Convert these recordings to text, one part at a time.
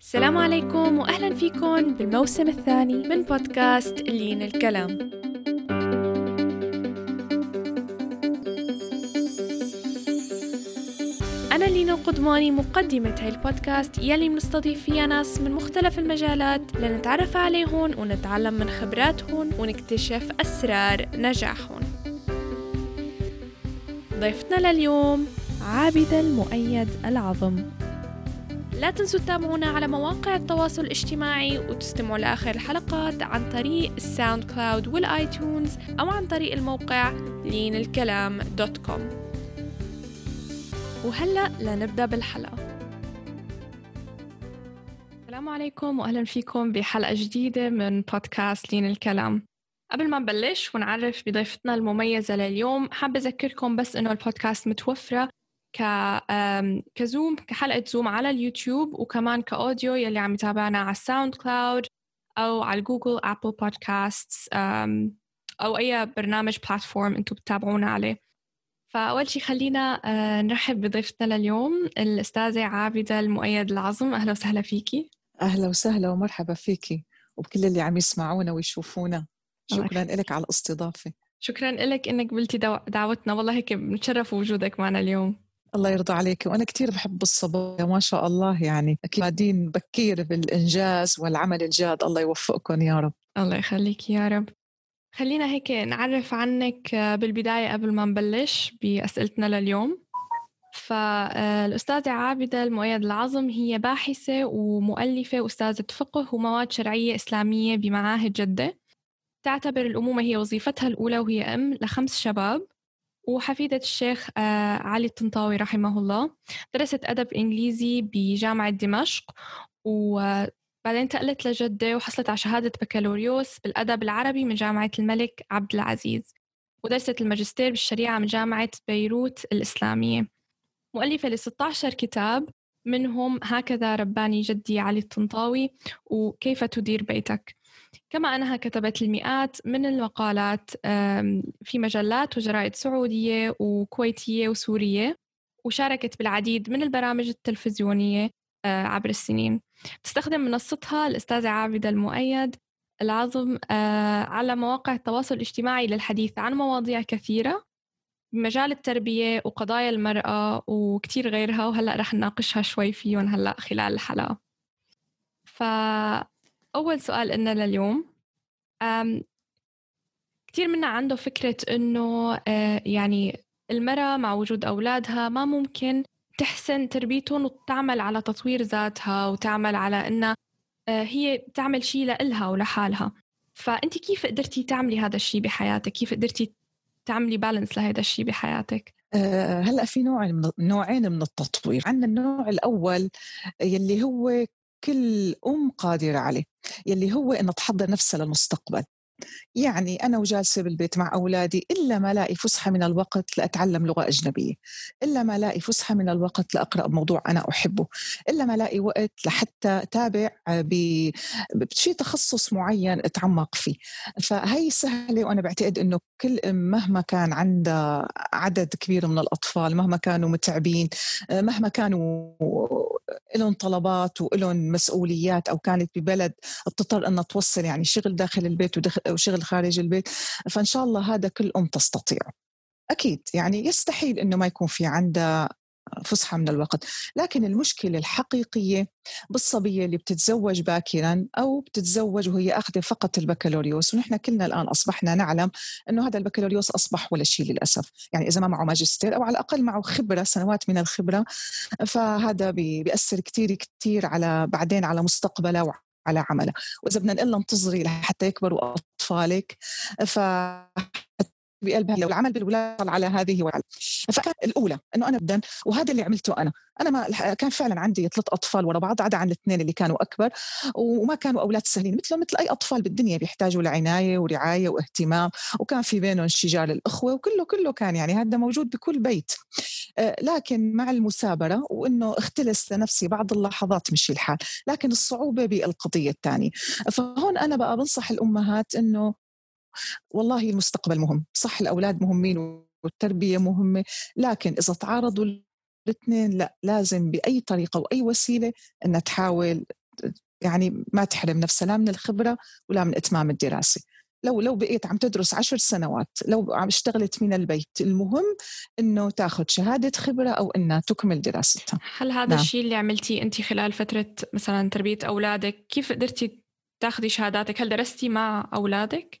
السلام عليكم واهلا فيكم بالموسم الثاني من بودكاست لين الكلام. أنا لينا القدماني مقدمة هاي البودكاست يلي بنستضيف فيها ناس من مختلف المجالات لنتعرف عليهم ونتعلم من خبراتهم ونكتشف أسرار نجاحهم. ضيفتنا لليوم عابدة المؤيد العظم. لا تنسوا تتابعونا على مواقع التواصل الاجتماعي وتستمعوا لآخر الحلقات عن طريق ال SoundCloud وال iTunes أو عن طريق الموقع لين الكلام dot com. وهلأ لنبدأ بالحلقة. السلام عليكم وأهلا فيكم بحلقة جديدة من بودكاست لين الكلام. قبل ما نبلش ونعرف بضيفتنا المميزة لليوم حابة أذكركم بس إنه البودكاست متوفرة ك ك Zoom كحلقة Zoom على اليوتيوب وكمان ك audio يلي عم يتابعنا على ال SoundCloud أو على Google Apple Podcast أو أي برنامج platform أنتم بتتابعونا عليه. فأول شيء خلينا آه، نرحب بضيفتنا لليوم الأستاذة عابدة المؤيد العظم. أهلا وسهلا فيكي. أهلا وسهلا ومرحبا فيكي وبكل اللي عم يسمعونا ويشوفونا. شكرا لك على الاستضافة. شكرا لك إنك قبلتي دعوتنا. والله هيك بنتشرف بوجودك معنا اليوم. الله يرضى عليك. وأنا كثير بحب الصبايا ما شاء الله يعني. بعدين بكير بالإنجاز والعمل الجاد الله يوفقكم يا رب. الله يخليك يا رب. خلينا هيك نعرف عنك بالبداية قبل ما نبلش بأسئلتنا لليوم. فالأستاذة عابدة المؤيد العظم هي باحثة ومؤلفة وأستاذة فقه ومواد شرعية إسلامية بمعاهد جدة. تعتبر الأمومة هي وظيفتها الأولى وهي أم لخمس شباب. وحفيدة الشيخ آه، علي الطنطاوي رحمه الله درست أدب إنجليزي بجامعة دمشق وبعدين انتقلت لجدة وحصلت على شهادة بكالوريوس بالأدب العربي من جامعة الملك عبد العزيز ودرست الماجستير بالشريعة من جامعة بيروت الإسلامية. مؤلفة ل 16 كتاب منهم هكذا رباني جدي علي الطنطاوي وكيف تدير بيتك؟ كما أنها كتبت المئات من المقالات في مجلات وجرائد سعودية وكويتية وسورية وشاركت بالعديد من البرامج التلفزيونية آه، عبر السنين. تستخدم منصتها الأستاذة عابدة المؤيد العظم آه، على مواقع التواصل الاجتماعي للحديث عن مواضيع كثيرة بمجال التربية وقضايا المرأة وكتير غيرها وهلأ رح نناقشها شوي فيهم هلأ خلال الحلقة. ف أول سؤال إلنا لليوم كثير منا عنده فكرة إنه آه، يعني المرأة مع وجود أولادها ما ممكن تحسن تربيتهم وتعمل على تطوير ذاتها وتعمل على إنها آه، هي تعمل شيء لإلها ولحالها فأنت كيف قدرتي تعملي هذا الشيء بحياتك؟ كيف قدرتي تعملي بالانس لهذا الشيء بحياتك؟ آه، هلأ في نوع من نوعين من التطوير عندنا النوع الأول يلي هو كل أم قادرة عليه يلي هو انها تحضر نفسها للمستقبل. يعني أنا وجالسة بالبيت مع أولادي إلا ما لاقي فسحة من الوقت لأتعلم لغة أجنبية إلا ما لاقي فسحة من الوقت لأقرأ موضوع أنا أحبه إلا ما لاقي وقت لحتى أتابع بشيء تخصص معين أتعمق فيه. فهي سهلة وأنا بعتقد أنه كل أم مهما كان عندها عدد كبير من الأطفال مهما كانوا متعبين مهما كانوا لهم طلبات ولهم مسؤوليات أو كانت ببلد بتضطر أنها توصل يعني شغل داخل البيت وشغل خارج البيت فإن شاء الله هذا كل أم تستطيع. أكيد يعني يستحيل أنه ما يكون في عندها فسحة من الوقت. لكن المشكلة الحقيقية بالصبية اللي بتتزوج باكرا أو بتتزوج وهي أخذة فقط البكالوريوس ونحن كلنا الآن أصبحنا نعلم أنه هذا البكالوريوس أصبح ولا شيء للأسف. يعني إذا ما معه ماجستير أو على الأقل معه خبرة سنوات من الخبرة فهذا بيأثر كتير كتير على بعدين على مستقبله على عمله وإذا بدنا نقول انتظري لحتى يكبروا أطفالك ف بقلبها لو العمل بالولاد على هذه وعلى. فكانت الأولى إنه أنا بدن وهذا اللي عملته أنا. أنا ما كان فعلا عندي ثلاث أطفال ورا بعض عدا عن الاثنين اللي كانوا أكبر وما كانوا أولاد سهلين مثلهم مثل أي أطفال بالدنيا بيحتاجوا لعناية ورعاية واهتمام وكان في بينهم شجار الأخوة وكله كله كان يعني هذا موجود بكل بيت. آه، لكن مع المثابرة وإنه اختلس لنفسي بعض اللحظات مشي الحال لكن الصعوبة بالقضية الثانية. فهون أنا بقى بنصح الأمهات إنه والله المستقبل مهم صح الأولاد مهمين والتربية مهمة لكن إذا تعارضوا الاثنين لا لازم بأي طريقة وأي وسيلة أن تحاول يعني ما تحرم نفسها لا من الخبرة ولا من إتمام الدراسة. لو لو بقيت عم تدرس عشر سنوات لو عم اشتغلت من البيت المهم إنه تاخذ شهادة خبرة أو إنها تكمل دراستها. هل هذا نعم. الشيء اللي عملتيه انت خلال فترة مثلا تربية أولادك كيف قدرتي تاخذي شهاداتك؟ هل درستي مع أولادك؟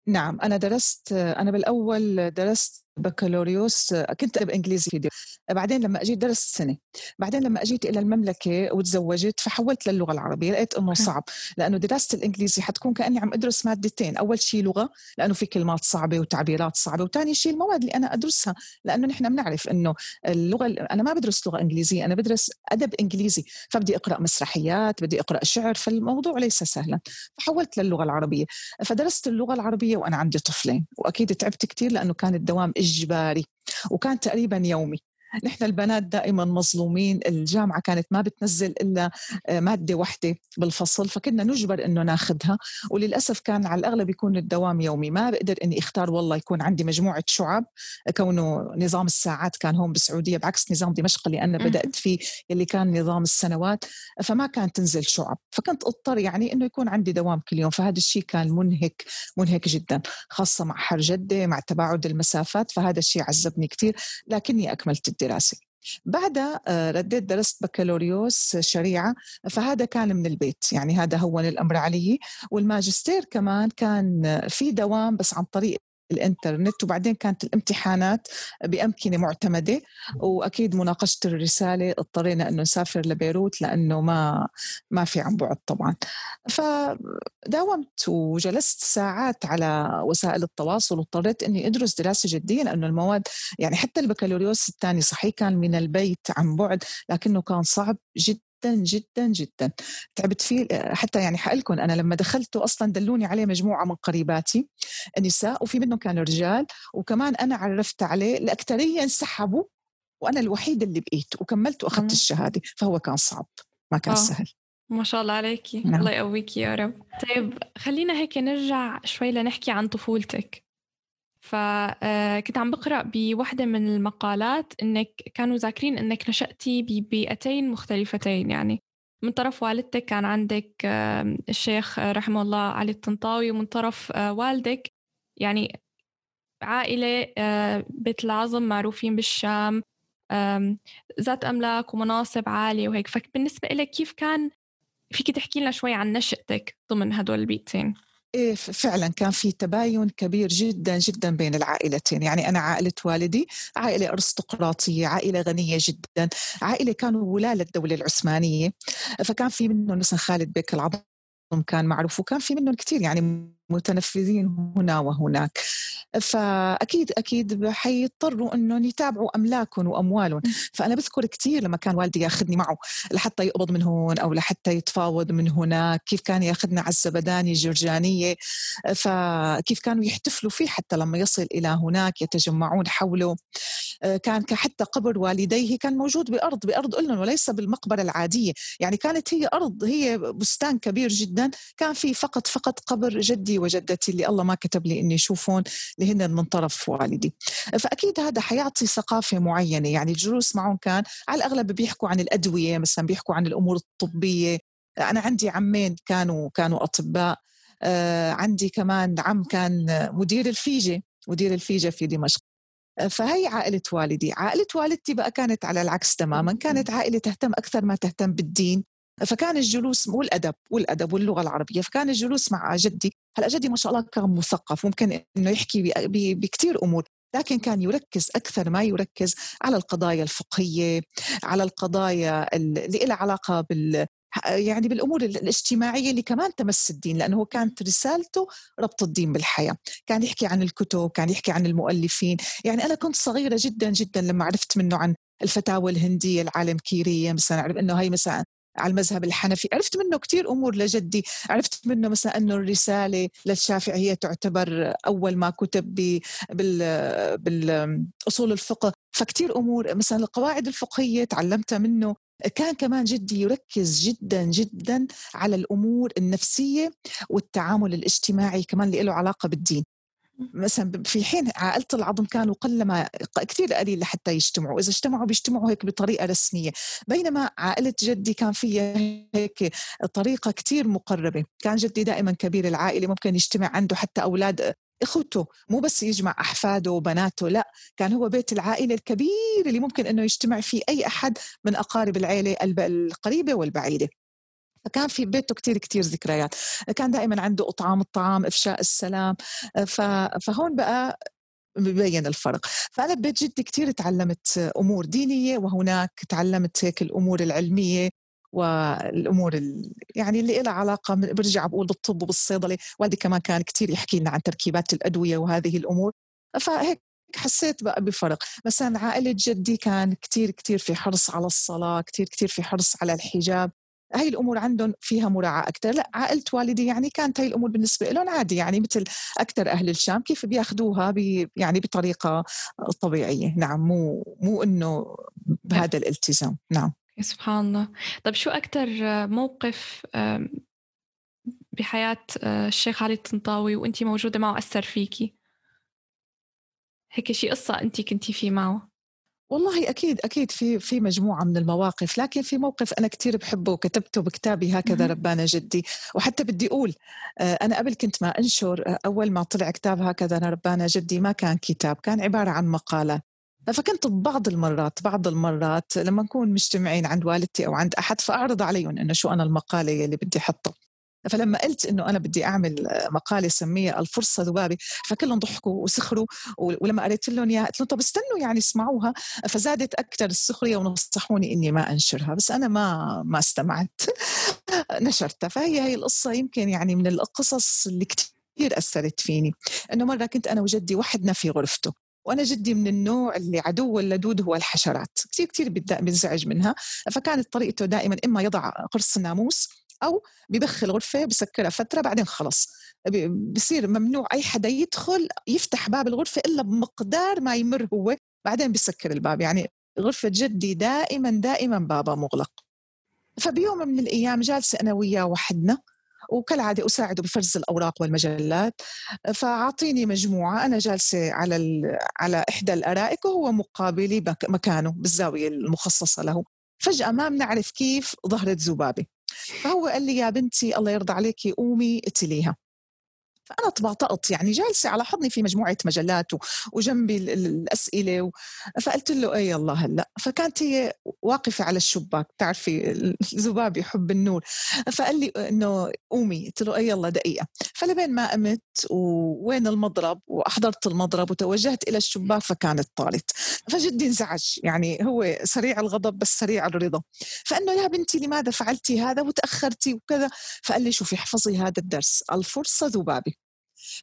نعم أنا درست أنا بالأول درست بكالوريوس كنت أدب إنجليزي بعدين لما أجيت درست سنة. بعدين لما أجيت إلى المملكة وتزوجت فحولت للغة العربية لقيت إنه صعب. لأنه دراسة الإنجليزي حتكون كأني عم أدرس مادتين. أول شيء لغة لأنه في كلمات صعبة وتعبيرات صعبة وثاني شيء المواد اللي أنا أدرسها. لأنه نحن بنعرف إنه اللغة أنا ما بدرس لغة إنجليزية أنا بدرس أدب إنجليزي. فبدي أقرأ مسرحيات بدي أقرأ شعر فالموضوع ليس سهلا. فحولت للغة العربية. فدرست اللغة العربية وأنا عندي طفلين وأكيد تعبت كثير لأنه كان الدوام إجباري وكان تقريبا يومي. نحن البنات دائما مظلومين الجامعة كانت ما بتنزل إلا آه، مادة واحدة بالفصل فكنا نجبر إنه ناخذها وللأسف كان على الأغلب يكون الدوام يومي. ما بقدر إني أختار والله يكون عندي مجموعة شعب كونه نظام الساعات كان هون بالسعودية بعكس نظام دمشق اللي أنا بدأت فيه اللي كان نظام السنوات فما كان تنزل شعب. فكنت أضطر يعني إنه يكون عندي دوام كل يوم فهذا الشيء كان منهك منهك جدا خاصة مع حر جدة مع تباعد المسافات فهذا الشيء عذبني كثير لكني أكملت الدراسة. بعدها آه، رديت درست بكالوريوس شريعة فهذا كان من البيت يعني هذا هون الأمر علي. والماجستير كمان كان في دوام بس عن طريق الإنترنت وبعدين كانت الامتحانات بأمكنة معتمدة وأكيد مناقشة الرسالة اضطرينا إنه نسافر لبيروت لأنه ما ما في عن بعد طبعا. فداومت وجلست ساعات على وسائل التواصل واضطريت إني أدرس دراسة جدية لأنه المواد يعني حتى البكالوريوس الثاني صحيح كان من البيت عن بعد لكنه كان صعب جدا. جدا جدا جدا. تعبت فيه حتى يعني حقلكم أنا لما دخلته أصلا دلوني عليه مجموعة من قريباتي نساء وفي منهم كانوا رجال وكمان أنا عرفت عليه الاكثريه انسحبوا وأنا الوحيده اللي بقيت وكملت وأخذت الشهادة. فهو كان صعب ما كان أوه. سهل. ما شاء الله عليكي نعم. الله يقويكي يا رب. طيب خلينا هيك نرجع شوي لنحكي عن طفولتك. فكنت آه، عم بقرأ بوحدة من المقالات إنك كانوا ذاكرين إنك نشأتي ببيئتين مختلفتين يعني من طرف والدتك كان عندك الشيخ رحمه الله علي الطنطاوي ومن طرف آه، والدك يعني عائلة آه، بيت العظم معروفين بالشام ذات أملاك ومناصب عالية وهيك. فبالنسبة لك كيف كان فيك تحكي لنا شوي عن نشأتك ضمن هدول البيئتين؟ إيه فعلا كان في تباين كبير جدا جدا بين العائلتين. يعني أنا عائلة والدي عائلة أرستقراطية عائلة غنية جدا عائلة كانوا ولاة للدولة العثمانية. فكان في منهم مثلا خالد بيك العظم كان معروف وكان في منهم كثير يعني متنفذين هنا وهناك. فأكيد أكيد حيضطروا أنهم يتابعوا املاكهم واموالهم فأنا بذكر كثير لما كان والدي يأخذني معه لحتى يقبض من هون أو لحتى يتفاوض من هناك. كيف كان يأخذنا على الزبداني جرجانيه فكيف كانوا يحتفلوا فيه حتى لما يصل إلى هناك يتجمعون حوله. كان حتى قبر والديه كان موجود بأرض بأرض لهم وليس بالمقبرة العادية. يعني كانت هي أرض هي بستان كبير جدا. كان في فقط فقط قبر جدي وجدتي اللي الله ما كتب لي إني اشوفهم اللي هن من طرف والدي. فأكيد هذا حيعطي ثقافة معينة يعني الجلوس معهم كان على الأغلب بيحكوا عن الأدوية مثلا بيحكوا عن الأمور الطبية. أنا عندي عمين كانوا كانوا أطباء آه عندي كمان عم كان مدير الفيجة مدير الفيجة في دمشق. فهي عائلة والدي. عائلة والدتي بقى كانت على العكس تماما كانت عائلة تهتم أكثر ما تهتم بالدين. فكان الجلوس والادب والادب واللغة العربية فكان الجلوس مع جدي. هلا جدي ما شاء الله كان مثقف ممكن إنه يحكي بكثير أمور لكن كان يركز أكثر ما يركز على القضايا الفقهية على القضايا اللي لها علاقة بال يعني بالأمور الاجتماعية اللي كمان تمس الدين لأنه هو كانت رسالته ربط الدين بالحياة، كان يحكي عن الكتب، كان يحكي عن المؤلفين، يعني أنا كنت صغيرة جدا جدا لما عرفت منه عن الفتاوى الهندية العالم كيريه مثلا اعرف إنه هي مثلا على المذهب الحنفي. عرفت منه كثير أمور لجدي. عرفت منه مثلا أنه الرسالة للشافعي هي تعتبر أول ما كتب بال بالأصول الفقه. فكتير أمور. مثلا القواعد الفقهية تعلمتها منه. كان كمان جدي يركز جدا جدا على الأمور النفسية والتعامل الاجتماعي كمان اللي له علاقة بالدين. مثلا في حين عائلة العظم كانوا قلما كثير قليل لحتى يجتمعوا. إذا اجتمعوا بيجتمعوا هيك بطريقة رسمية. بينما عائلة جدي كان فيها هيك طريقة كثير مقربة. كان جدي دائما كبير العائلة ممكن يجتمع عنده حتى أولاد إخوته. مو بس يجمع أحفاده وبناته لا. كان هو بيت العائلة الكبير اللي ممكن إنه يجتمع فيه ااي أحد من أقارب العائله القريبة والبعيدة. فكان في بيته كتير كتير ذكريات. كان دائما عنده أطعام الطعام إفشاء السلام. فهون بقى ببين الفرق. فأنا ببيت جدي كتير تعلمت أمور دينية وهناك تعلمت هيك الأمور العلمية والأمور يعني اللي لها علاقة برجع بقول بالطب وبالصيدلة. والدي كمان كان كثير يحكي لنا عن تركيبات الأدوية وهذه الأمور. فهيك حسيت بقى بفرق. مثلا عائلة جدي كان كتير كتير في حرص على الصلاة كتير كتير في حرص على الحجاب. هاي الأمور عندهم فيها مراعاة أكثر لا عائلة والدي يعني كانت هاي الأمور بالنسبة لهم عادي يعني مثل أكثر أهل الشام كيف بياخذوها بي يعني بطريقة طبيعية. نعم مو مو إنه بهذا الالتزام. نعم. سبحان الله. طيب شو أكثر موقف بحياة آه، الشيخ علي الطنطاوي وأنت موجودة معه أثر فيكي هيك شي قصة أنت كنتي فيه معه. والله أكيد أكيد في في مجموعة من المواقف لكن في موقف أنا كثير بحبه وكتبته بكتابي هكذا ربانا جدي وحتى بدي أقول آه، أنا قبل كنت ما أنشر آه، أول ما طلع كتاب هكذا ربانا جدي ما كان كتاب كان عبارة عن مقالات فكنت ببعض المرات بعض المرات لما نكون مجتمعين عند والدتي أو عند أحد فأعرض عليهم إنه شو أنا المقالة اللي بدي أحطها. فلما قلت إنه أنا بدي أعمل مقالة سميها الفرصة ذبابة فكلهم ضحكوا وسخروا ولما قريت لهم إياها قلت لهم طب استنوا يعني اسمعوها. فزادت أكثر السخرية ونصحوني إني ما أنشرها بس أنا ما ما استمعت نشرتها. فهي هي القصة يمكن يعني من القصص اللي كثير أثرت فيني. إنه مرة كنت أنا وجدي وحدنا في غرفته وأنا جدي من النوع اللي عدو اللدود هو الحشرات. كثير كثير بينزعج منها. فكانت طريقته دائما إما يضع قرص الناموس أو ببخ الغرفه بسكرها فترة بعدين خلص. بصير ممنوع أي حدا يدخل يفتح باب الغرفة إلا بمقدار ما يمر هو بعدين بسكر الباب. يعني غرفة جدي دائما دائما بابها مغلق. فبيوم من الأيام جالسة أنا وياه وحدنا وكالعادة أساعده بفرز الأوراق والمجلات. فأعطيني مجموعة أنا جالسة على على إحدى الأرائك وهو مقابلي مكانه بالزاوية المخصصة له. فجأة ما بنعرف كيف ظهرت ذبابة. فهو قال لي يا بنتي الله يرضى عليكي قومي اتليها فأنا طبطقت يعني جالسة على حضني في مجموعة مجلات وجنبي الأسئلة و... فقلت له أي الله هلأ. فكانت هي واقفة على الشباك تعرفي الذباب يحب النور. فقال لي إنه قومي قلت له أي الله دقيقة. فلبين ما قمت ووين المضرب وأحضرت المضرب وتوجهت إلى الشباك فكانت طالت. فجدي انزعج يعني هو سريع الغضب بس سريع الرضا. فإنه يا بنتي لماذا فعلتي هذا وتأخرتي وكذا؟ فقال لي شوفي احفظي هذا الدرس الفرصة ذبابة.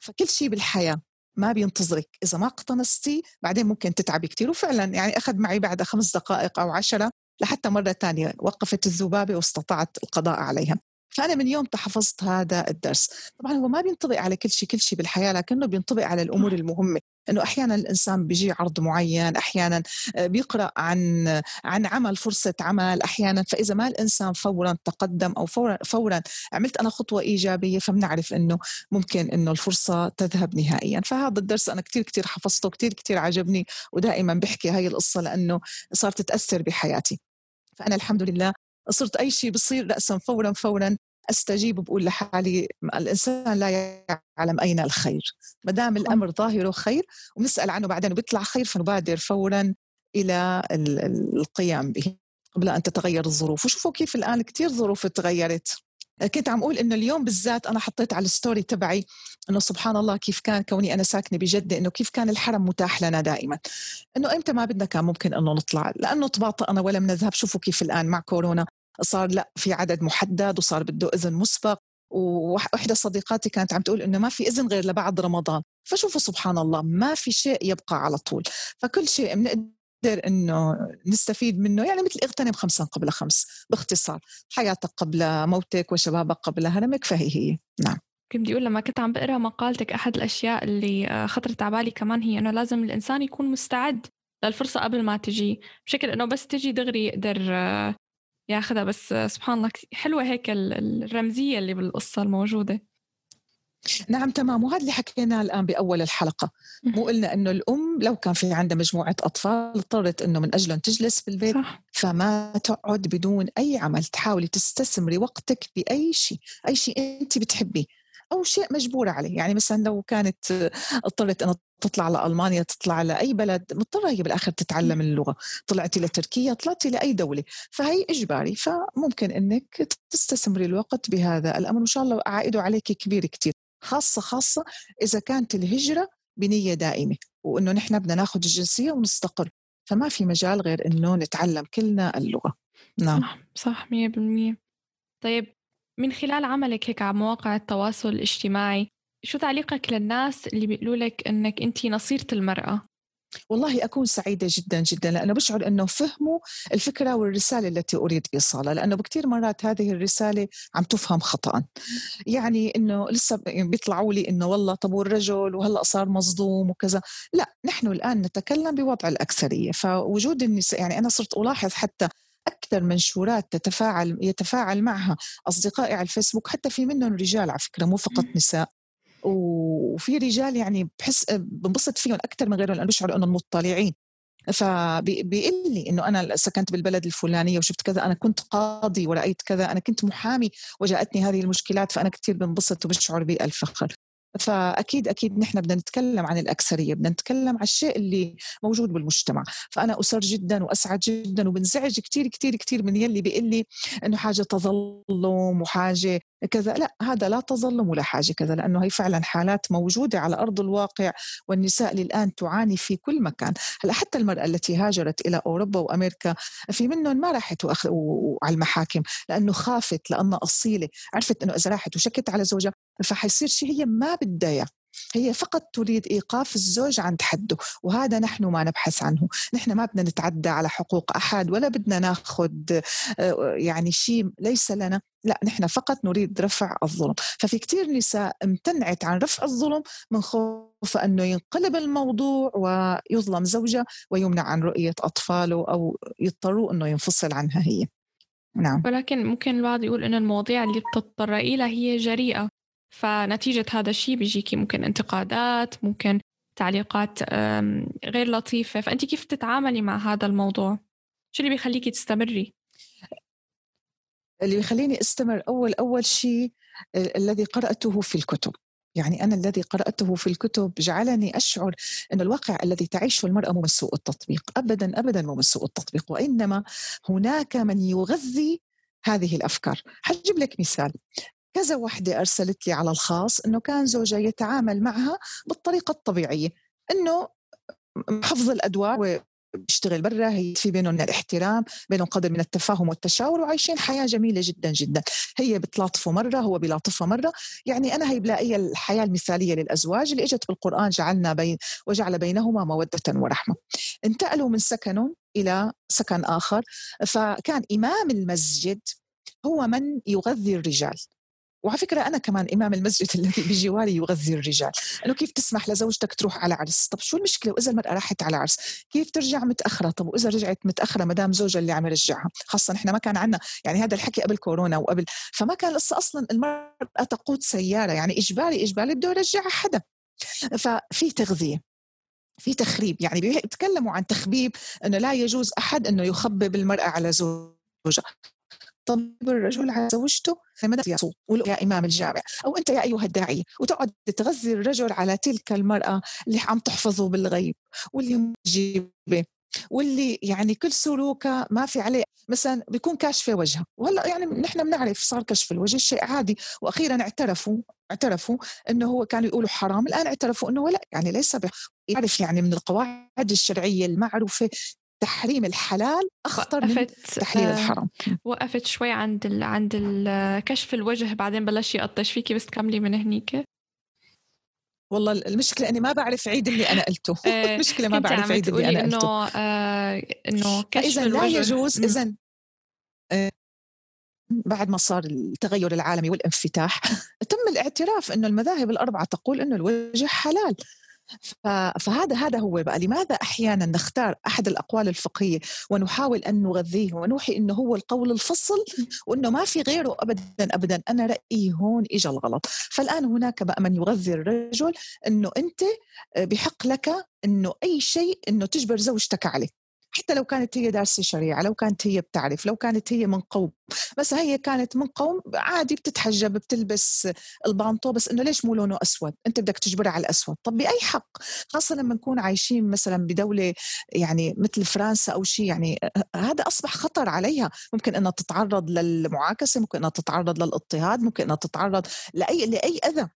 فكل شيء بالحياة ما بينتظرك. إذا ما اقتنصتي بعدين ممكن تتعبي كثير وفعلا يعني أخذ معي بعد خمس دقائق أو عشرة لحتى مرة ثانية وقفت الذبابة واستطعت القضاء عليها. فأنا من يوم حفظت هذا الدرس. طبعا هو ما بينطبق على كل شيء كل شيء بالحياة لكنه بينطبق على الأمور المهمة. إنه أحيانا الإنسان بيجي عرض معين أحيانا آه، بيقرأ عن عن عمل فرصة عمل أحيانا فإذا ما الإنسان فورا تقدم أو فورا فورا عملت أنا خطوة إيجابية فبنعرف إنه ممكن إنه الفرصة تذهب نهائيا. فهذا الدرس أنا كثير كثير حفظته كثير كثير عجبني ودائما بحكي هاي القصة لأنه صارت تأثر بحياتي. فأنا الحمد لله صرت أي شيء بصير راسا فورا فورا أستجيب بقول لحالي الإنسان لا يعلم أين الخير. ما دام الأمر ظاهره خير ونسال عنه بعدين وبيطلع خير فنبادر فورا إلى القيام به قبل أن تتغير الظروف. وشوفوا كيف الآن كثير ظروف تغيرت. كنت عم أقول إنه اليوم بالذات أنا حطيت على الستوري تبعي إنه سبحان الله كيف كان كوني أنا ساكنة بجدة إنه كيف كان الحرم متاح لنا دائما. إنه إمتى ما بدنا كان ممكن إنه نطلع. لأنه تباطئنا ولم نذهب شوفوا كيف الآن مع كورونا صار لا في عدد محدد وصار بده إذن مسبق وإحدى صديقاتي كانت عم تقول إنه ما في إذن غير لبعد رمضان. فشوفوا سبحان الله ما في شيء يبقى على طول. فكل شيء بنقدر إنه نستفيد منه يعني مثل اغتنم خمسا قبل خمس باختصار. حياتك قبل موتك وشبابك قبل هرمك فهي هي. نعم. كنت بدي أقول لما كنت عم بقرأ مقالتك أحد الأشياء اللي آه، خطرت على بالي كمان هي إنه لازم الإنسان يكون مستعد للفرصة قبل ما تجي. بشكل إنه بس تجي دغري يقدر آه، ياخذها بس سبحان الله حلوة هيك الرمزية اللي بالقصة الموجودة. نعم تمام. وهذا اللي حكيناه الآن بأول الحلقة. مو قلنا أنه الأم لو كان في عندها مجموعة أطفال اضطرت أنه من أجلهم تجلس في البيت صح. فما تقعد بدون أي عمل. تحاولي تستثمري وقتك بأي شيء. أي شيء أنت بتحبيه. أو شيء مجبوره عليه. يعني مثلا لو كانت اضطرت إنها تطلع لألمانيا تطلع لأي بلد مضطرة هي بالآخر تتعلم اللغة. طلعتي لتركيا طلعتي لأي دولة. فهي إجباري. فممكن أنك تستثمري الوقت بهذا الأمر. وإن شاء الله عائده عليك كبير كتير. خاصة خاصة إذا كانت الهجرة بنية دائمة وإنه نحن بدنا ناخذ الجنسية ونستقر. فما في مجال غير إنه نتعلم كلنا اللغة. نعم. صح صح 100% طيب من خلال عملك هيك على مواقع التواصل الاجتماعي شو تعليقك للناس اللي بيقولوا لك إنك انت نصيرة المرأة؟ والله أكون سعيدة جدا جدا لأنه بشعر أنه فهموا الفكرة والرسالة التي أريد إيصالها لأنه بكثير مرات هذه الرسالة عم تفهم خطأ يعني أنه لسه بيطلعوا لي أنه والله طب والرجل وهلأ صار مصدوم وكذا. لا نحن الآن نتكلم بوضع الأكثرية فوجود النساء يعني أنا صرت ألاحظ حتى أكثر منشورات تتفاعل يتفاعل معها أصدقائي على الفيسبوك حتى في منهم رجال على فكرة مو فقط نساء. وفي رجال يعني بحس بنبسط فيهم أكثر من غيرهم لأنه بشعروا إنهم مطلعين فبيقول لي إنه أنا سكنت بالبلد الفلانية وشفت كذا أنا كنت قاضي ورأيت كذا أنا كنت محامي وجاءتني هذه المشكلات فأنا كثير بنبسط وبشعر بالفخر فأكيد أكيد نحن بدنا نتكلم عن الأكثرية بدنا نتكلم عن الشيء اللي موجود بالمجتمع. فأنا اسر جدا وأسعد جدا وبنزعج كثير كثير كثير من يلي بيقول لي إنه حاجة تظلم وحاجة كذا. لا هذا لا تظلم ولا حاجة كذا لأنه هي فعلا حالات موجودة على أرض الواقع والنساء للآن تعاني في كل مكان. هلأ حتى المرأة التي هاجرت إلى أوروبا وأمريكا في منهم ما راحت على المحاكم لأنه خافت لانها أصيلة عرفت إنه إذا راحت وشكت على زوجها فحيصير شيء هي ما بدها هي فقط تريد إيقاف الزوج عند حده وهذا نحن ما نبحث عنه. نحن ما بدنا نتعدى على حقوق أحد ولا بدنا ناخذ آه، يعني شيء ليس لنا. لا نحن فقط نريد رفع الظلم. ففي كثير نساء امتنعت عن رفع الظلم من خوف أنه ينقلب الموضوع ويظلم زوجها ويمنع عن رؤية أطفاله أو يضطروا أنه ينفصل عنها هي. نعم. ولكن ممكن البعض يقول أن المواضيع اللي بتضطري لها هي جريئة. فنتيجة هذا الشيء بيجيكي ممكن انتقادات ممكن تعليقات غير لطيفة. فأنت كيف تتعاملي مع هذا الموضوع؟ شو اللي بيخليكي تستمري؟ اللي بيخليني أستمر أول أول شيء الذي قرأته في الكتب. يعني أنا الذي قرأته في الكتب جعلني أشعر أن الواقع الذي تعيشه المرأة مو من سوء التطبيق. أبدا أبدا مو من سوء التطبيق. وإنما هناك من يغذي هذه الأفكار. حجيب لك مثال. كذا وحدة أرسلت لي على الخاص أنه كان زوجها يتعامل معها بالطريقة الطبيعية أنه حفظ الأدوار بيشتغل برا هي في بينهم من الاحترام بينهم قدر من التفاهم والتشاور وعايشين حياة جميلة جدا جدا. هي بتلاطفه مرة هو بيلاطفها مرة. يعني أنا هي بلاقيها الحياة المثالية للأزواج اللي إجت بالقرآن جعلنا بين وجعل بينهما مودة ورحمة. انتقلوا من سكنهم إلى سكن آخر فكان إمام المسجد هو من يغذي الرجال. وعلى فكرة أنا كمان إمام المسجد الذي بجواري يغذي الرجال. أنه كيف تسمح لزوجتك تروح على عرس؟ طب شو المشكلة؟ وإذا المرأة راحت على عرس كيف ترجع متأخرة؟ طب وإذا رجعت متأخرة مدام زوجها اللي عم يرجعها؟ خاصة نحن ما كان عندنا يعني هذا الحكي قبل كورونا وقبل فما كان لسه أصلا المرأة تقود سيارة يعني إجباري إجباري بده يرجعها حدا. ففي تغذية في تخريب يعني بيتكلموا عن تخبيب إنه لا يجوز أحد إنه يخبب المرأة على زوجها. طب الرجل على زوجته لماذا يصوم يا إمام الجامع أو أنت يا أيها الداعية وتقعد تغذي الرجل على تلك المرأة اللي عم تحفظه بالغيب واللي مجيبة واللي يعني كل سلوكها ما في عليه مثلا بيكون كاشفة وجهها. وهلأ يعني نحن بنعرف صار كشف الوجه شيء عادي. وأخيرا اعترفوا اعترفوا إنه هو كانوا يقولوا حرام الآن اعترفوا إنه لأ يعني ليس يعرف يعني من القواعد الشرعية المعروفة تحريم الحلال أخطر من تحليل آه، الحرام. وقفت شوي عند ال عند ال كشف الوجه بعدين بلش يقطش. فيكي بس تكملي من هنيك؟ والله المشكلة أني ما بعرف عيد اللي أنا قلته. آه، المشكلة ما بعرف عيد اللي أنا قلته. إنه آه إنه كشف إذا لا يجوز إذا آه بعد ما صار التغير العالمي والانفتاح تم الاعتراف أنه المذاهب الأربعة تقول أنه الوجه حلال. فهذا هذا هو بقى. لماذا أحيانا نختار أحد الأقوال الفقهية ونحاول أن نغذيه ونوحي إنه هو القول الفصل وإنه ما في غيره ابدا ابدا؟ أنا رأيي هون اجى الغلط. فالآن هناك بقى من يغذي الرجل إنه أنت بحق لك إنه أي شيء إنه تجبر زوجتك عليه. حتى لو كانت هي دارسة شريعة لو كانت هي بتعرف لو كانت هي من قوم. بس هي كانت من قوم عادي بتتحجب بتلبس البانطو بس إنه ليش مو لونه أسود؟ أنت بدك تجبرها على الأسود. طب بأي حق؟ خاصة لما نكون عايشين مثلا بدولة يعني مثل فرنسا أو شيء يعني هذا أصبح خطر عليها. ممكن إنها تتعرض للمعاكسة ممكن إنها تتعرض للاضطهاد ممكن إنها تتعرض لأي لأي أذى.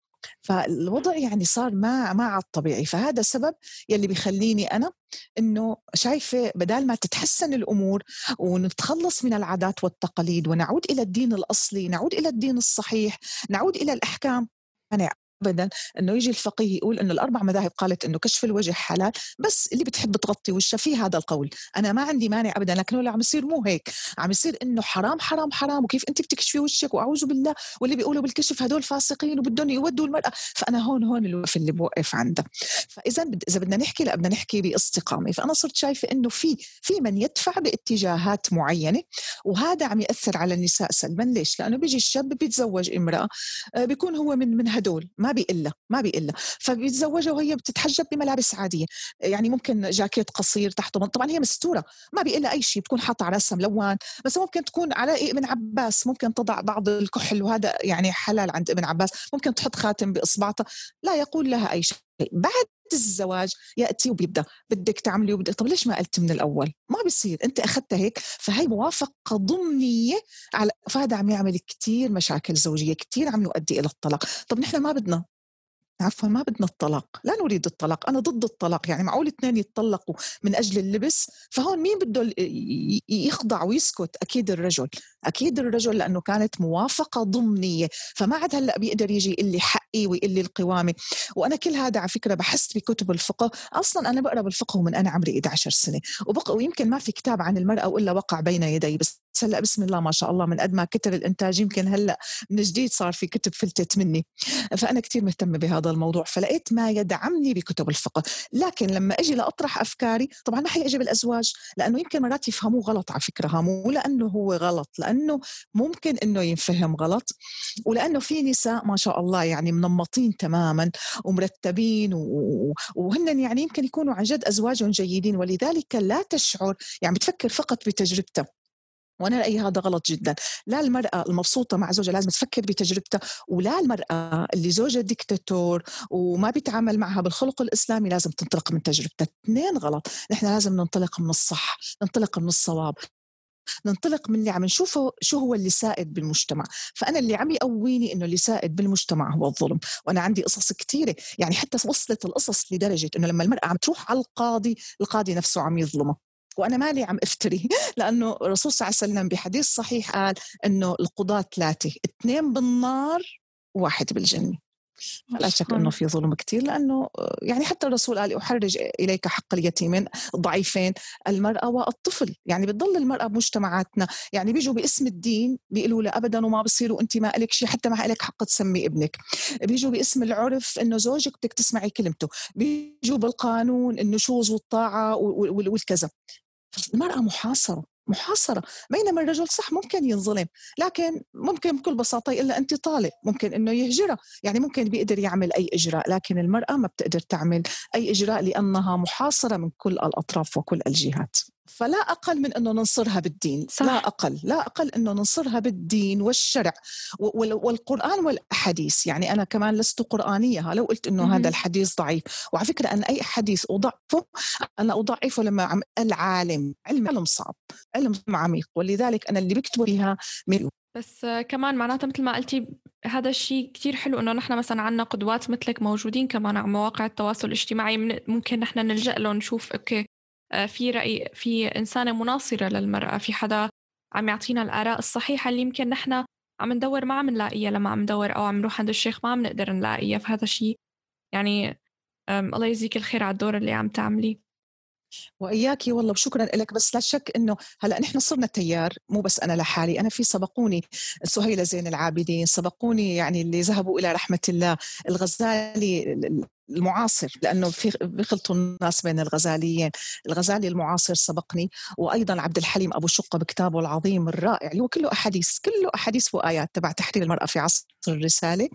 فالوضع يعني صار ما ما عاد طبيعي. فهذا سبب يلي بيخليني أنا إنه شايفة بدال ما تتحسن الأمور ونتخلص من العادات والتقاليد ونعود إلى الدين الأصلي نعود إلى الدين الصحيح نعود إلى الأحكام أنا ابدا إنه يجي الفقيه يقول إنه الأربع مذاهب قالت إنه كشف الوجه حلال بس اللي بتحب تغطي وشها في هذا القول. أنا ما عندي مانع ابدا لكن هو عم يصير مو هيك. عم يصير إنه حرام حرام حرام وكيف أنت بتكشفي وشك وأعوذ بالله. واللي بيقولوا بالكشف هدول فاسقين وبدهم يودوا المرأة. فأنا هون هون الوقف اللي بوقف عندها فاذا إذا بدنا نحكي لا بدنا نحكي باستقامة. فأنا صرت شايفة إنه في في من يدفع باتجاهات معينة وهذا عم يأثر على النساء سلبا. ليش؟ لأنه بيجي الشاب بيتزوج امرأة آه، بيكون هو من من هدول. ما بيقلها ما بيقلها فبيتزوجها وهي بتتحجب بملابس عادية. يعني ممكن جاكيت قصير تحته طبعا هي مستورة ما بيقلها أي شيء بتكون حاطة على رأسها ملون. بس ممكن تكون على ابن عباس. ممكن تضع بعض الكحل وهذا يعني حلال عند ابن عباس. ممكن تحط خاتم باصبعتها لا يقول لها أي شيء. بعد الزواج يأتي وبيبدأ بدك تعملي وبدك طب ليش ما قلت من الأول؟ ما بيصير أنت أخذتها هيك فهي موافقة ضمنية على فهذا عم يعمل كثير مشاكل زوجية كثير عم يؤدي إلى الطلاق. طب نحن ما بدنا. عفوا ما بدنا الطلاق لا نريد الطلاق أنا ضد الطلاق يعني معقول اثنين يتطلقوا من أجل اللبس؟ فهون مين بده يخضع ويسكت؟ أكيد الرجل أكيد الرجل لأنه كانت موافقة ضمنية فما عاد هلأ بيقدر يجي يقول لي حقي ويقول لي القوامة. وأنا كل هذا على فكرة بحثت بكتب الفقه أصلا أنا بقرأ بالفقه من أنا عمري 11 سنة وبقى ويمكن ما في كتاب عن المرأة وإلا وقع بين يدي بس هلأ بسم الله ما شاء الله من قد ما كتر الإنتاج يمكن هلأ من جديد صار في كتب فلتت مني. فأنا كثير مهتمة بهذا الموضوع فلقيت ما يدعمني بكتب الفقه. لكن لما أجي لأطرح أفكاري طبعا ما حيعجب الأزواج لأنه يمكن مرات يفهموه غلط على فكرة مو لأنه هو غلط لأنه ممكن إنه ينفهم غلط ولأنه في نساء ما شاء الله يعني منمطين تماما ومرتبين وهن يعني يمكن يكونوا عن جد أزواجهم جيدين ولذلك لا تشعر يعني بتفكر فقط بتجربتها وأنا رأيي هذا غلط جدا. لا المرأة المبسوطة مع زوجها لازم تفكر بتجربتها ولا المرأة اللي زوجها ديكتاتور وما بيتعامل معها بالخلق الإسلامي لازم تنطلق من تجربتها. اثنين غلط نحن لازم ننطلق من الصح ننطلق من الصواب ننطلق من اللي عم نشوفه شو هو اللي سائد بالمجتمع. فأنا اللي عم يقويني إنه اللي سائد بالمجتمع هو الظلم وأنا عندي قصص كثيرة يعني حتى وصلت القصص لدرجة إنه لما المرأة عم تروح على القاضي القاضي نفسه عم يظلمها وأنا مالي عم افتري لأنه الرسول صلى الله عليه وسلم بحديث صحيح قال إنه القضاة ثلاثة اثنين بالنار وواحد بالجنة. لا شك إنه في ظلم كثير لأنه يعني حتى الرسول قال أحرج إليك حق اليتيمين الضعيفين المرأة والطفل. يعني بتضل المرأة بمجتمعاتنا. يعني بيجوا باسم الدين بيقولوا لا ابدا وما بصير وانت ما لك شيء حتى ما لك حق تسمي ابنك. بيجوا باسم العرف إنه زوجك بدك تسمعي كلمته. بيجوا بالقانون النشوز والطاعة والكذا. المرأة محاصرة محاصرة بينما الرجل صح ممكن ينظلم لكن ممكن بكل بساطة إلا أنت طالق ممكن أنه يهجرها يعني ممكن بيقدر يعمل أي إجراء لكن المرأة ما بتقدر تعمل أي إجراء لأنها محاصرة من كل الأطراف وكل الجهات. فلا أقل من أنه ننصرها بالدين. صح. لا أقل لا أقل أنه ننصرها بالدين والشرع. والقرآن والأحاديث يعني أنا كمان لست قرآنية لو قلت أنه هذا الحديث ضعيف. وعلى فكرة أنا أي حديث أضعفه أنا أضعفه لما عم العالم. علم علم صعب علم عميق. ولذلك أنا اللي بكتبه فيها من بس كمان معناتها مثل ما قلتي هذا الشيء كتير حلو إنه نحن مثلا عنا قدوات مثلك موجودين كمان على مواقع التواصل الاجتماعي ممكن نحن نلجأ لهم نشوف أوكي في رأي في إنسانة مناصرة للمرأة في حدا عم يعطينا الآراء الصحيحة اللي يمكن نحن عم ندور ما عم نلاقيها لما عم ندور أو عم نروح عند الشيخ ما عم نقدر نلاقيها. فهذا الشيء يعني الله يجزيك الخير على الدور اللي عم تعمليه. وإياكي والله وشكرا لك بس لا شك إنه هلأ نحن صرنا تيار مو بس أنا لحالي أنا في سبقوني سهيلة زين العابدين سبقوني يعني اللي ذهبوا إلى رحمة الله الغزالي المعاصر لأنه في بيخلطوا الناس بين الغزاليين، الغزالي المعاصر سبقني وأيضا عبد الحليم أبو شقة بكتابه العظيم الرائع اللي هو كله أحاديث، كله أحاديث وآيات تبع تحرير المرأة في عصر الرسالة،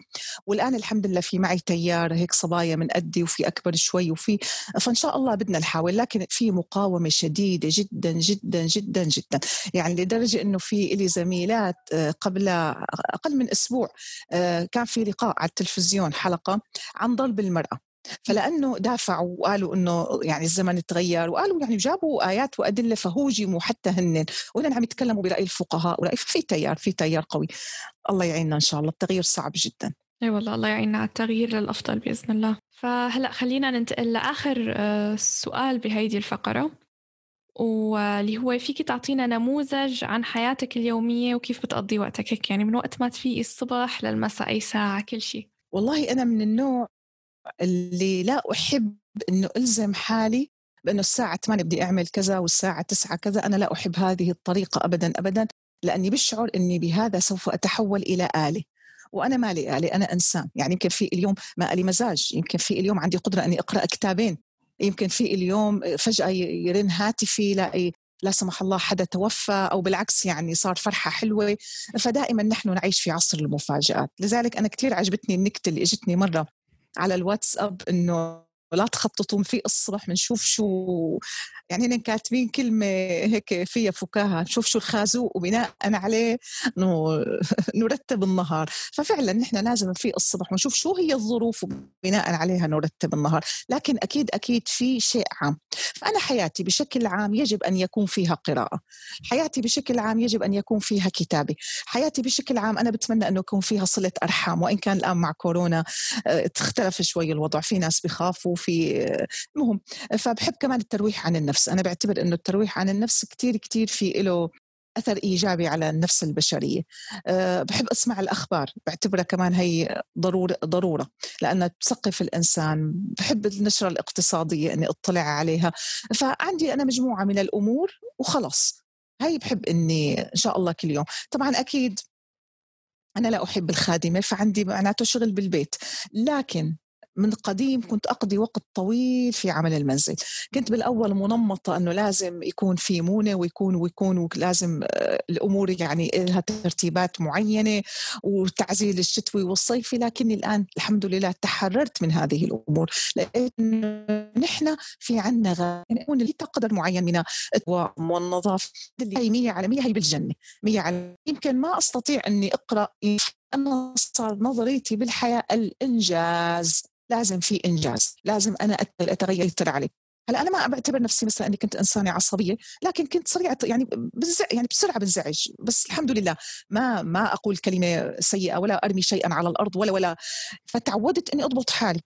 والآن الحمد لله في معي تيار هيك صبايا من قدي وفي أكبر شوي وفي فان شاء الله بدنا نحاول لكن في مقاومة شديدة جدا جدا جدا جدا، يعني لدرجة إنه في لي زميلات آه، قبل أقل من أسبوع آه، كان في لقاء على التلفزيون حلقة عن ضرب المرأة. فلأنه دافعوا وقالوا إنه يعني الزمن تغير وقالوا يعني جابوا آيات وأدلة فهوجموا حتى هن وهن عم يتكلموا برأي الفقهاء وراي في تيار في تيار قوي. الله يعيننا إن شاء الله. التغيير صعب جدا. أي والله الله يعيننا على التغيير للأفضل بإذن الله. فهلأ خلينا ننتقل لآخر آه، سؤال بهيدي الفقرة واللي هو فيك تعطينا نموذج عن حياتك اليومية وكيف بتقضي وقتك هيك؟ يعني من وقت ما تفيقي الصبح للمساء أي ساعة كل شيء. والله أنا من النوع اللي لا أحب أنه ألزم حالي بأنه الساعة 8 بدي أعمل كذا والساعة 9 كذا أنا لا أحب هذه الطريقة أبدا أبدا لأني بشعر أني بهذا سوف أتحول إلى آلة وأنا ما لي آلة أنا إنسان. يعني يمكن في اليوم ما لي مزاج يمكن في اليوم عندي قدرة أني أقرأ كتابين. يمكن في اليوم فجأة يرن هاتفي لاقي لا سمح الله حدا توفى أو بالعكس يعني صار فرحة حلوة. فدائما نحن نعيش في عصر المفاجآت. لذلك أنا كثير عجبتني النكتة اللي إجتني مرة على الواتساب إنه لا تخططوا في الصبح بنشوف شو يعني هن كاتبين كلمة هيك فيها فكاهة نشوف شو الخازوق وبناء عليه نرتب النهار. ففعلا نحن لازم في الصبح ونشوف شو هي الظروف وبناء عليها نرتب النهار. لكن أكيد أكيد في شيء عام. فأنا حياتي بشكل عام يجب أن يكون فيها قراءة. حياتي بشكل عام يجب أن يكون فيها كتابة. حياتي بشكل عام أنا بتمنى أنه يكون فيها صلة أرحام. وإن كان الآن مع كورونا آه، تختلف شوي الوضع. في ناس بخافوا في المهم فبحب كمان الترويح عن النفس. أنا بعتبر أنه الترويح عن النفس كتير كتير في له أثر إيجابي على النفس البشرية. أه بحب أسمع الأخبار بعتبرها كمان هي ضرورة ضرورة لأنها تثقف الإنسان. بحب النشرة الاقتصادية أني أطلع عليها. فعندي أنا مجموعة من الأمور وخلص هاي بحب إني إن شاء الله كل يوم. طبعا أكيد أنا لا أحب الخادمة فعندي معناته شغل بالبيت. لكن من قديم كنت أقضي وقت طويل في عمل المنزل. كنت بالأول منمطة أنه لازم يكون في مونة ويكون ويكون ولازم آه، الأمور يعني لها ترتيبات معينة وتعزيل الشتوي والصيفي لكني الآن الحمد لله تحررت من هذه الأمور. لقيت نحن في عنا نكون لي قدر معين من والنظافة. هي 100 على 100 هي بالجنة. 100 على يمكن ما أستطيع أني أقرأ أنا صار نظريتي بالحياة الإنجاز. لازم في إنجاز لازم أنا أتغير يتر علي. هلأ أنا ما بعتبر نفسي مثلا إني كنت إنسانة عصبية لكن كنت سريعه يعني بزع يعني بسرعة بنزعج. بس الحمد لله ما ما أقول كلمة سيئة ولا أرمي شيئا على الأرض ولا ولا. فتعودت إني أضبط حالي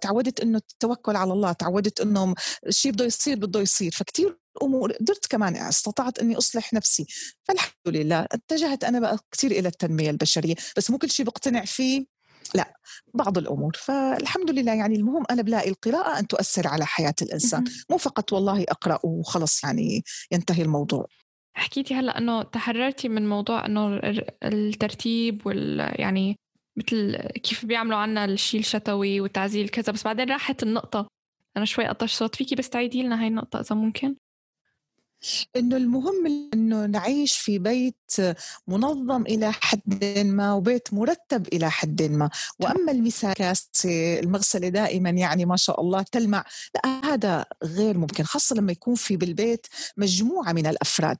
تعودت إنه التوكل على الله تعودت إنه الشيء بده يصير بده يصير. فكتير أمور قدرت كمان استطعت إني أصلح نفسي. فالحمد لله اتجهت أنا بقى كثير إلى التنمية البشرية. بس مو كل شيء بقتنع فيه لا بعض الأمور. فالحمد لله يعني المهم أنا بلاقي القراءة أن تؤثر على حياة الإنسان. مو فقط والله أقرأ وخلص يعني ينتهي الموضوع. حكيتي هلأ إنه تحررتي من موضوع إنه الترتيب وال يعني مثل كيف بيعملوا عنا الشيء الشتوي والتعزيل كذا. بس بعدين راحت النقطة. أنا شوي قطش صوت. فيكي بس تعيدي لنا هاي النقطة إذا ممكن؟ إنه المهم إنه نعيش في بيت منظم إلى حد ما وبيت مرتب إلى حد ما. وأما المساكاسه المغسلة دائما يعني ما شاء الله تلمع. لا هذا غير ممكن خاصة لما يكون في بالبيت مجموعة من الأفراد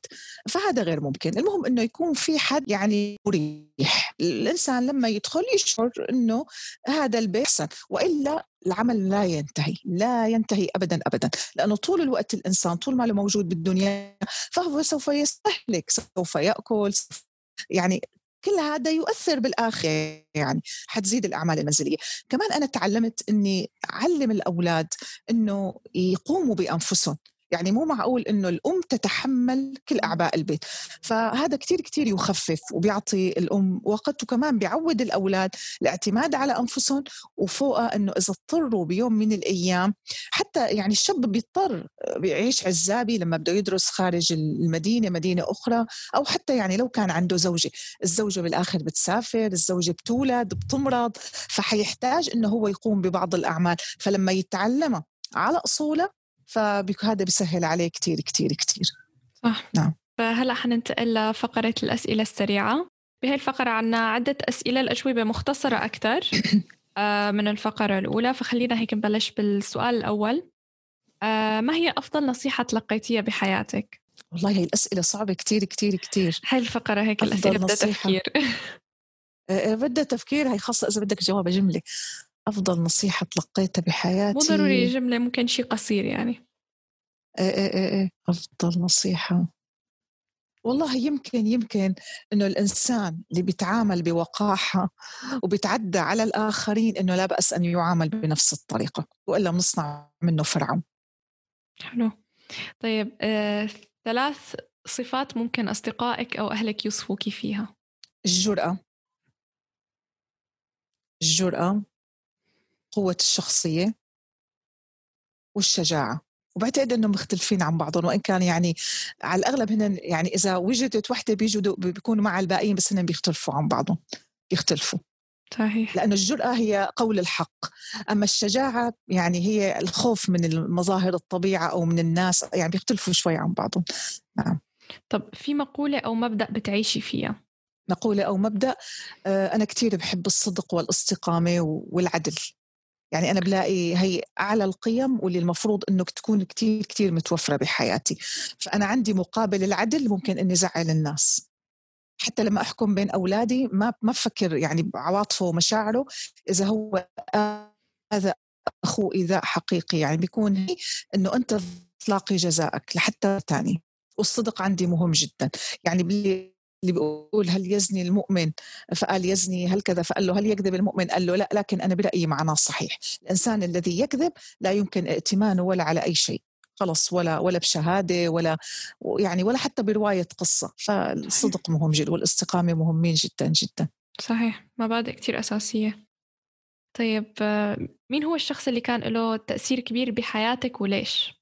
فهذا غير ممكن. المهم إنه يكون في حد يعني مريح. الإنسان لما يدخل يشعر إنه هذا البيت احسن وإلا العمل لا ينتهي لا ينتهي ابدا ابدا. لأنه طول الوقت الإنسان طول ما له موجود بالدنيا فهو سوف يستهلك سوف يأكل سوف يعني كل هذا يؤثر بالاخر يعني حتزيد الأعمال المنزلية. كمان أنا تعلمت إني أعلم الأولاد إنه يقوموا بأنفسهم. يعني مو معقول إنه الأم تتحمل كل أعباء البيت. فهذا كثير كثير يخفف وبيعطي الأم وقت وكمان بيعود الأولاد الاعتماد على أنفسهم وفوقها إنه إذا اضطروا بيوم من الأيام حتى يعني الشاب بيضطر بيعيش عزابي لما بده يدرس خارج المدينة مدينة أخرى أو حتى يعني لو كان عنده زوجة. الزوجة بالآخر بتسافر الزوجة بتولد بتمرض فحيحتاج إنه هو يقوم ببعض الأعمال. فلما يتعلمها على اصولها فهذا بيسهل عليه كثير كثير كثير صح. نعم. فهلأ حننتقل لفقرة الأسئلة السريعة. بهي الفقرة عنا عدة أسئلة الأجوبة مختصرة أكثر آه، من الفقرة الأولى. فخلينا هيك نبلش بالسؤال الأول. آه، ما هي أفضل نصيحة تلقيتيها بحياتك؟ والله هي الأسئلة صعبة كثير كثير كثير هاي الفقرة هيك الأسئلة بدها تفكير. آه، بدها تفكير. هي خاصة إذا بدك جواب جملة. أفضل نصيحة تلقيتها بحياتي مو ضروري جملة ممكن شيء قصير يعني إيه إيه إيه, إيه. أفضل نصيحة والله يمكن يمكن إنه الإنسان اللي بيتعامل بوقاحة وبيتعدى على الآخرين إنه لا بأس أن يعامل بنفس الطريقة وإلا بنصنع منه فرعون. حلو. طيب آه، ثلاث صفات ممكن أصدقائك أو أهلك يوصفوك فيها. الجرأة الجرأة قوة الشخصية والشجاعة. وبعتقد انهم مختلفين عن بعضهم وإن كان يعني على الأغلب هن يعني إذا وجدت وحدة بيجوا بيكونوا مع الباقيين بس هن بيختلفوا عن بعضهم بيختلفوا. صحيح. لأن الجرأة هي قول الحق. أما الشجاعة يعني هي الخوف من المظاهر الطبيعة أو من الناس يعني بيختلفوا شوي عن بعضهم. نعم. طب في مقولة أو مبدأ بتعيشي فيها؟ مقولة أو مبدأ آه، أنا كثير بحب الصدق والإستقامة والعدل. يعني أنا بلاقي هي أعلى القيم واللي المفروض أنه تكون كتير كتير متوفرة بحياتي. فأنا عندي مقابل العدل ممكن أني زعل الناس. حتى لما أحكم بين أولادي ما ما بفكر يعني بعواطفه ومشاعره إذا هو هذا أخوه إيذاء حقيقي. يعني بيكون هي أنه أنت تلاقي جزائك لحتى تاني. والصدق عندي مهم جدا. يعني اللي بيقول هل يزني المؤمن؟ فقال يزني هل كذا؟ فقال له هل يكذب المؤمن؟ قال له لا لكن أنا برأيي معناه صحيح. الإنسان الذي يكذب لا يمكن ائتمانه ولا على أي شيء. خلص ولا ولا بشهادة ولا يعني ولا حتى برواية قصة. فالصدق مهم جدا والاستقامة مهمين جدا جدا. صحيح. مبادئ كثير أساسية. طيب مين هو الشخص اللي كان له تأثير كبير بحياتك وليش؟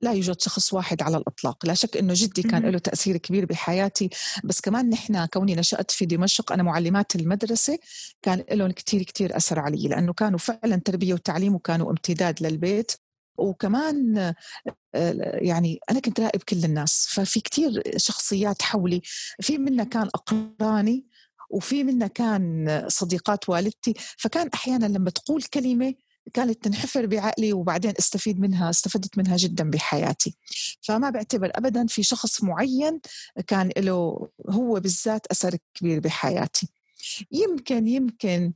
لا يوجد شخص واحد على الإطلاق. لا شك أنه جدي كان له تأثير كبير بحياتي بس كمان نحن كوني نشأت في دمشق أنا معلمات المدرسة كان لهم كتير كتير أثر علي لأنه كانوا فعلا تربية وتعليم وكانوا امتداد للبيت. وكمان آه، يعني أنا كنت راقب كل الناس ففي كتير شخصيات حولي. في منا كان أقراني وفي منا كان صديقات والدتي. فكان أحيانا لما تقول كلمة كانت تنحفر بعقلي وبعدين استفيد منها استفدت منها جدا بحياتي. فما بعتبر ابدا في شخص معين كان له هو بالذات أثر كبير بحياتي. يمكن يمكن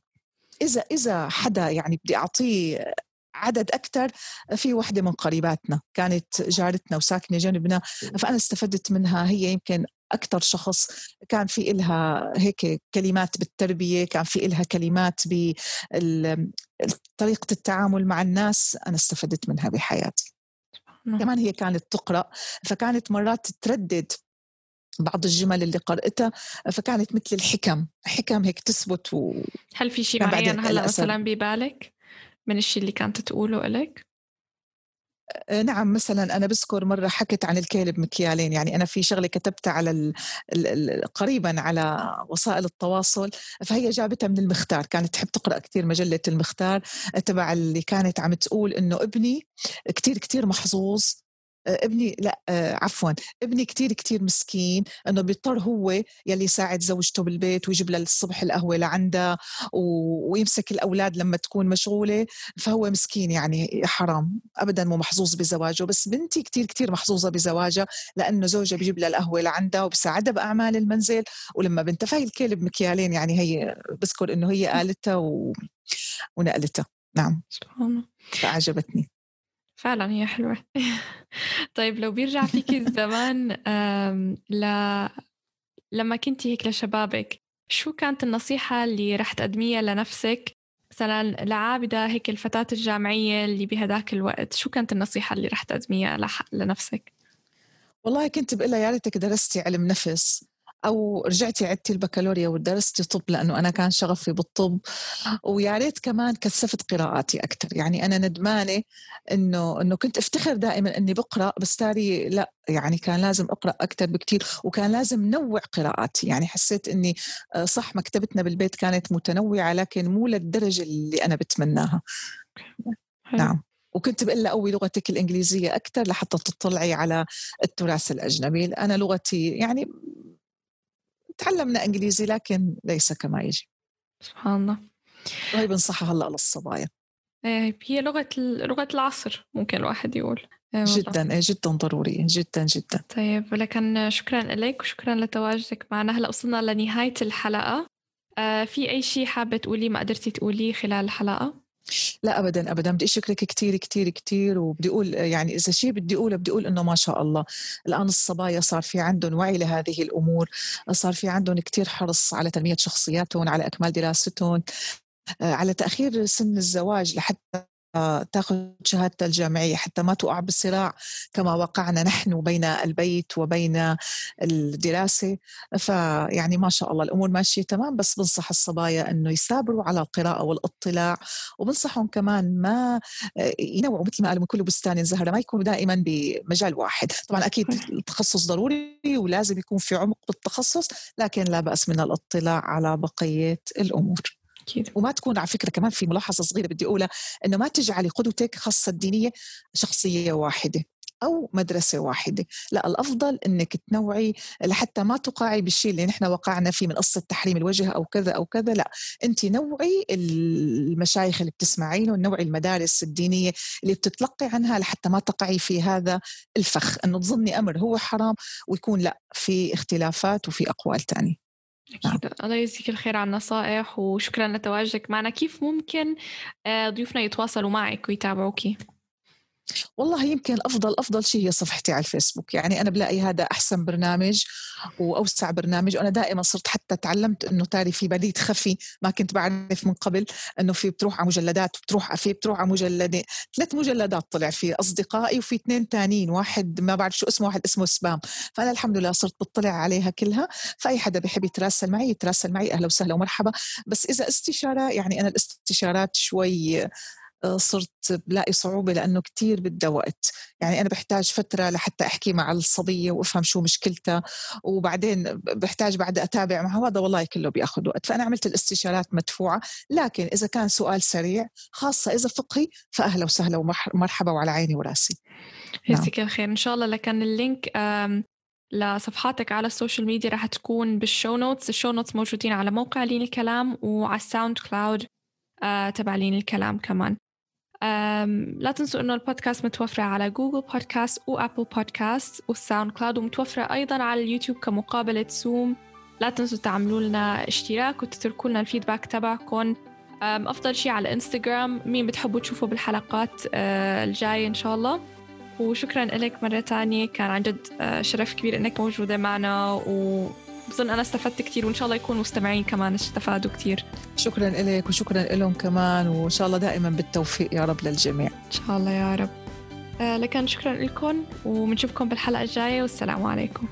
إذا إذا حدا يعني بدي أعطيه عدد أكثر في وحدة من قريباتنا كانت جارتنا وساكنة جنبنا فأنا استفدت منها هي يمكن أكثر شخص كان في إلها هيك كلمات بالتربية كان في إلها كلمات بطريقة التعامل مع الناس أنا استفدت منها بحياتي. كمان هي كانت تقرأ فكانت مرات تردد بعض الجمل اللي قرأتها فكانت مثل الحكم حكم هيك تثبت و... هل في شيء معين هلأ مثلا ببالك من الشيء اللي كانت تقوله لك؟ آه، نعم مثلا أنا بذكر مرة حكت عن الكيل بمكيالين يعني أنا في شغلة كتبتها على قريبا على وسائل التواصل فهي جابتها من المختار كانت تحب تقرأ كثير مجلة المختار تبع اللي كانت عم تقول إنه ابني كثير كثير محظوظ ابني لا آه، عفوا ابني كتير كتير مسكين إنه بيضطر هو يلي يساعد زوجته بالبيت ويجيب لها الصبح القهوة لعندها ويمسك الأولاد لما تكون مشغولة فهو مسكين يعني حرام ابدا مو محظوظ بزواجه. بس بنتي كتير كتير محظوظة بزواجها لأنه زوجها بيجيب لها القهوة لعندها وبساعدها بأعمال المنزل. ولما بنتفاهي الكلب مكيالين يعني هي بذكر إنه هي قالتها و... ونقلتها نعم. سبحان الله. فعجبتني فعلا هي حلوة. طيب لو بيرجع فيك الزمان ل... لما كنتي هيك لشبابك شو كانت النصيحة اللي رح تقدميها لنفسك؟ مثلا لعابدة هيك الفتاة الجامعية اللي بهداك الوقت شو كانت النصيحة اللي رح تقدميها لنفسك؟ والله كنت بقول يا ريتك درستي علم نفس. أو رجعتي عدتي البكالوريا ودرستي طب لأنه أنا كان شغفي بالطب. ويا ريت كمان كثفت قراءاتي أكثر يعني أنا ندمانة إنه إنه كنت أفتخر دائما إني بقرأ بس تاري لا يعني كان لازم أقرأ أكثر بكثير وكان لازم نوع قراءاتي. يعني حسيت إني آه، صح مكتبتنا بالبيت كانت متنوعة لكن مو للدرجة اللي أنا بتمناها. نعم. وكنت بقول لها قوي لغتك الإنجليزية أكثر لحتى تطلعي على التراث الأجنبي. أنا لغتي يعني تعلمنا إنجليزي لكن ليس كما يجب. سبحان الله. وهي بنصحها هلا للصبايا إيه، هي لغة لغة العصر ممكن الواحد يقول. إيه، جدا إيه، جدا ضرورية جدا جدا. طيب لكن شكرا لك وشكرا لتواجدك معنا. هلا وصلنا لنهاية الحلقة. آه، في أي شيء حابة تقولي ما قدرتي تقوليه خلال الحلقة؟ لا ابدا ابدا. بدي أشكرك كثير كثير كثير وبدي أقول يعني إذا شيء بدي أقوله بدي أقول إنه ما شاء الله. الآن الصبايا صار في عندهم وعي لهذه الأمور. صار في عندهم كثير حرص على تنمية شخصياتهم على إكمال دراستهم آه، على تأخير سن الزواج لحتى تاخذ شهادتها الجامعية حتى ما تقع بصراع كما وقعنا نحن بين البيت وبين الدراسة. فيعني ما شاء الله الأمور ماشية تمام بس بنصح الصبايا أنه يثابروا على القراءة والاطلاع وبنصحهم كمان ما ينوعوا مثل ما قالوا من كل بستان زهرة ما يكونوا دائما بمجال واحد. طبعا أكيد التخصص ضروري ولازم يكون في عمق بالتخصص لكن لا بأس من الاطلاع على بقية الأمور. أكيد. وما تكون على فكرة كمان في ملاحظة صغيرة بدي أقولها إنه ما تجعلي قدوتك خاصة الدينيه شخصية واحدة أو مدرسة واحدة. لا الأفضل إنك تنوعي لحتى ما تقعي بالشيء اللي نحن وقعنا فيه من قصة تحريم الوجه أو كذا أو كذا. لا أنت نوعي المشايخ اللي بتسمعينه نوعي المدارس الدينية اللي بتتلقي عنها لحتى ما تقعي في هذا الفخ. إنه تظني أمر هو حرام ويكون لا في اختلافات وفي أقوال ثانية أكيد. الله يجزيك الخير على النصائح وشكرا لتواجدك معنا كيف ممكن آه، ضيوفنا يتواصلوا معك ويتابعوكي والله يمكن افضل أفضل شيء هي صفحتي على الفيسبوك. يعني أنا بلاقي هذا أحسن برنامج وأوسع برنامج وأنا دائما صرت حتى تعلمت إنه تاري في بريد خفي ما كنت بعرف من قبل إنه في بتروح على مجلدات وبتروح في بتروح على مجلدين ثلاث مجلدات طلع في أصدقائي وفي اثنين ثانيين واحد ما بعرف شو اسمه واحد اسمه سبام. فأنا الحمد لله صرت بطلع عليها كلها. فأي حدا بيحب يتراسل معي يتراسل معي. أهلا وسهلا ومرحبا. بس إذا استشارة يعني أنا الاستشارات شوي صرت بلاقي صعوبة لأنه كتير بدها وقت. يعني أنا بحتاج فترة لحتى أحكي مع الصبية وأفهم شو مشكلتها وبعدين بحتاج بعد أتابع معها هذا والله كله بياخذ وقت. فأنا عملت الاستشارات مدفوعة لكن إذا كان سؤال سريع خاصة إذا فقهي فأهلا وسهلا ومرحبا وعلى عيني وراسي. يجزيك نعم. الخير. إن شاء الله لكن ال link لصفحاتك على ال social media راح تكون بال show notes. ال show notes موجودين على موقع لين الكلام وعلى الساوند كلاود آه تبع لين الكلام كمان. لا تنسوا إنه البودكاست متوفرة على جوجل بودكاست وأبل بودكاست والساوند كلاود ومتوفرة أيضا على اليوتيوب كمقابلة زوم لا تنسوا تعملوا لنا اشتراك وتتركوا لنا ال feedback تبعكم. أفضل شيء على انستغرام مين بتحبوا تشوفوا بالحلقات آه، الجاية إن شاء الله. وشكرا لك مرة تانية كان عن جد آه، شرف كبير إنك موجودة معنا و بظن أنا استفدت كثير وإن شاء الله يكون مستمعين كمان استفادوا كثير شكرا لك وشكرا لهم كمان وإن شاء الله دائما بالتوفيق يا رب للجميع. إن شاء الله يا رب. آه لكن شكرا لكم وبنشوفكم بالحلقة الجاية والسلام عليكم.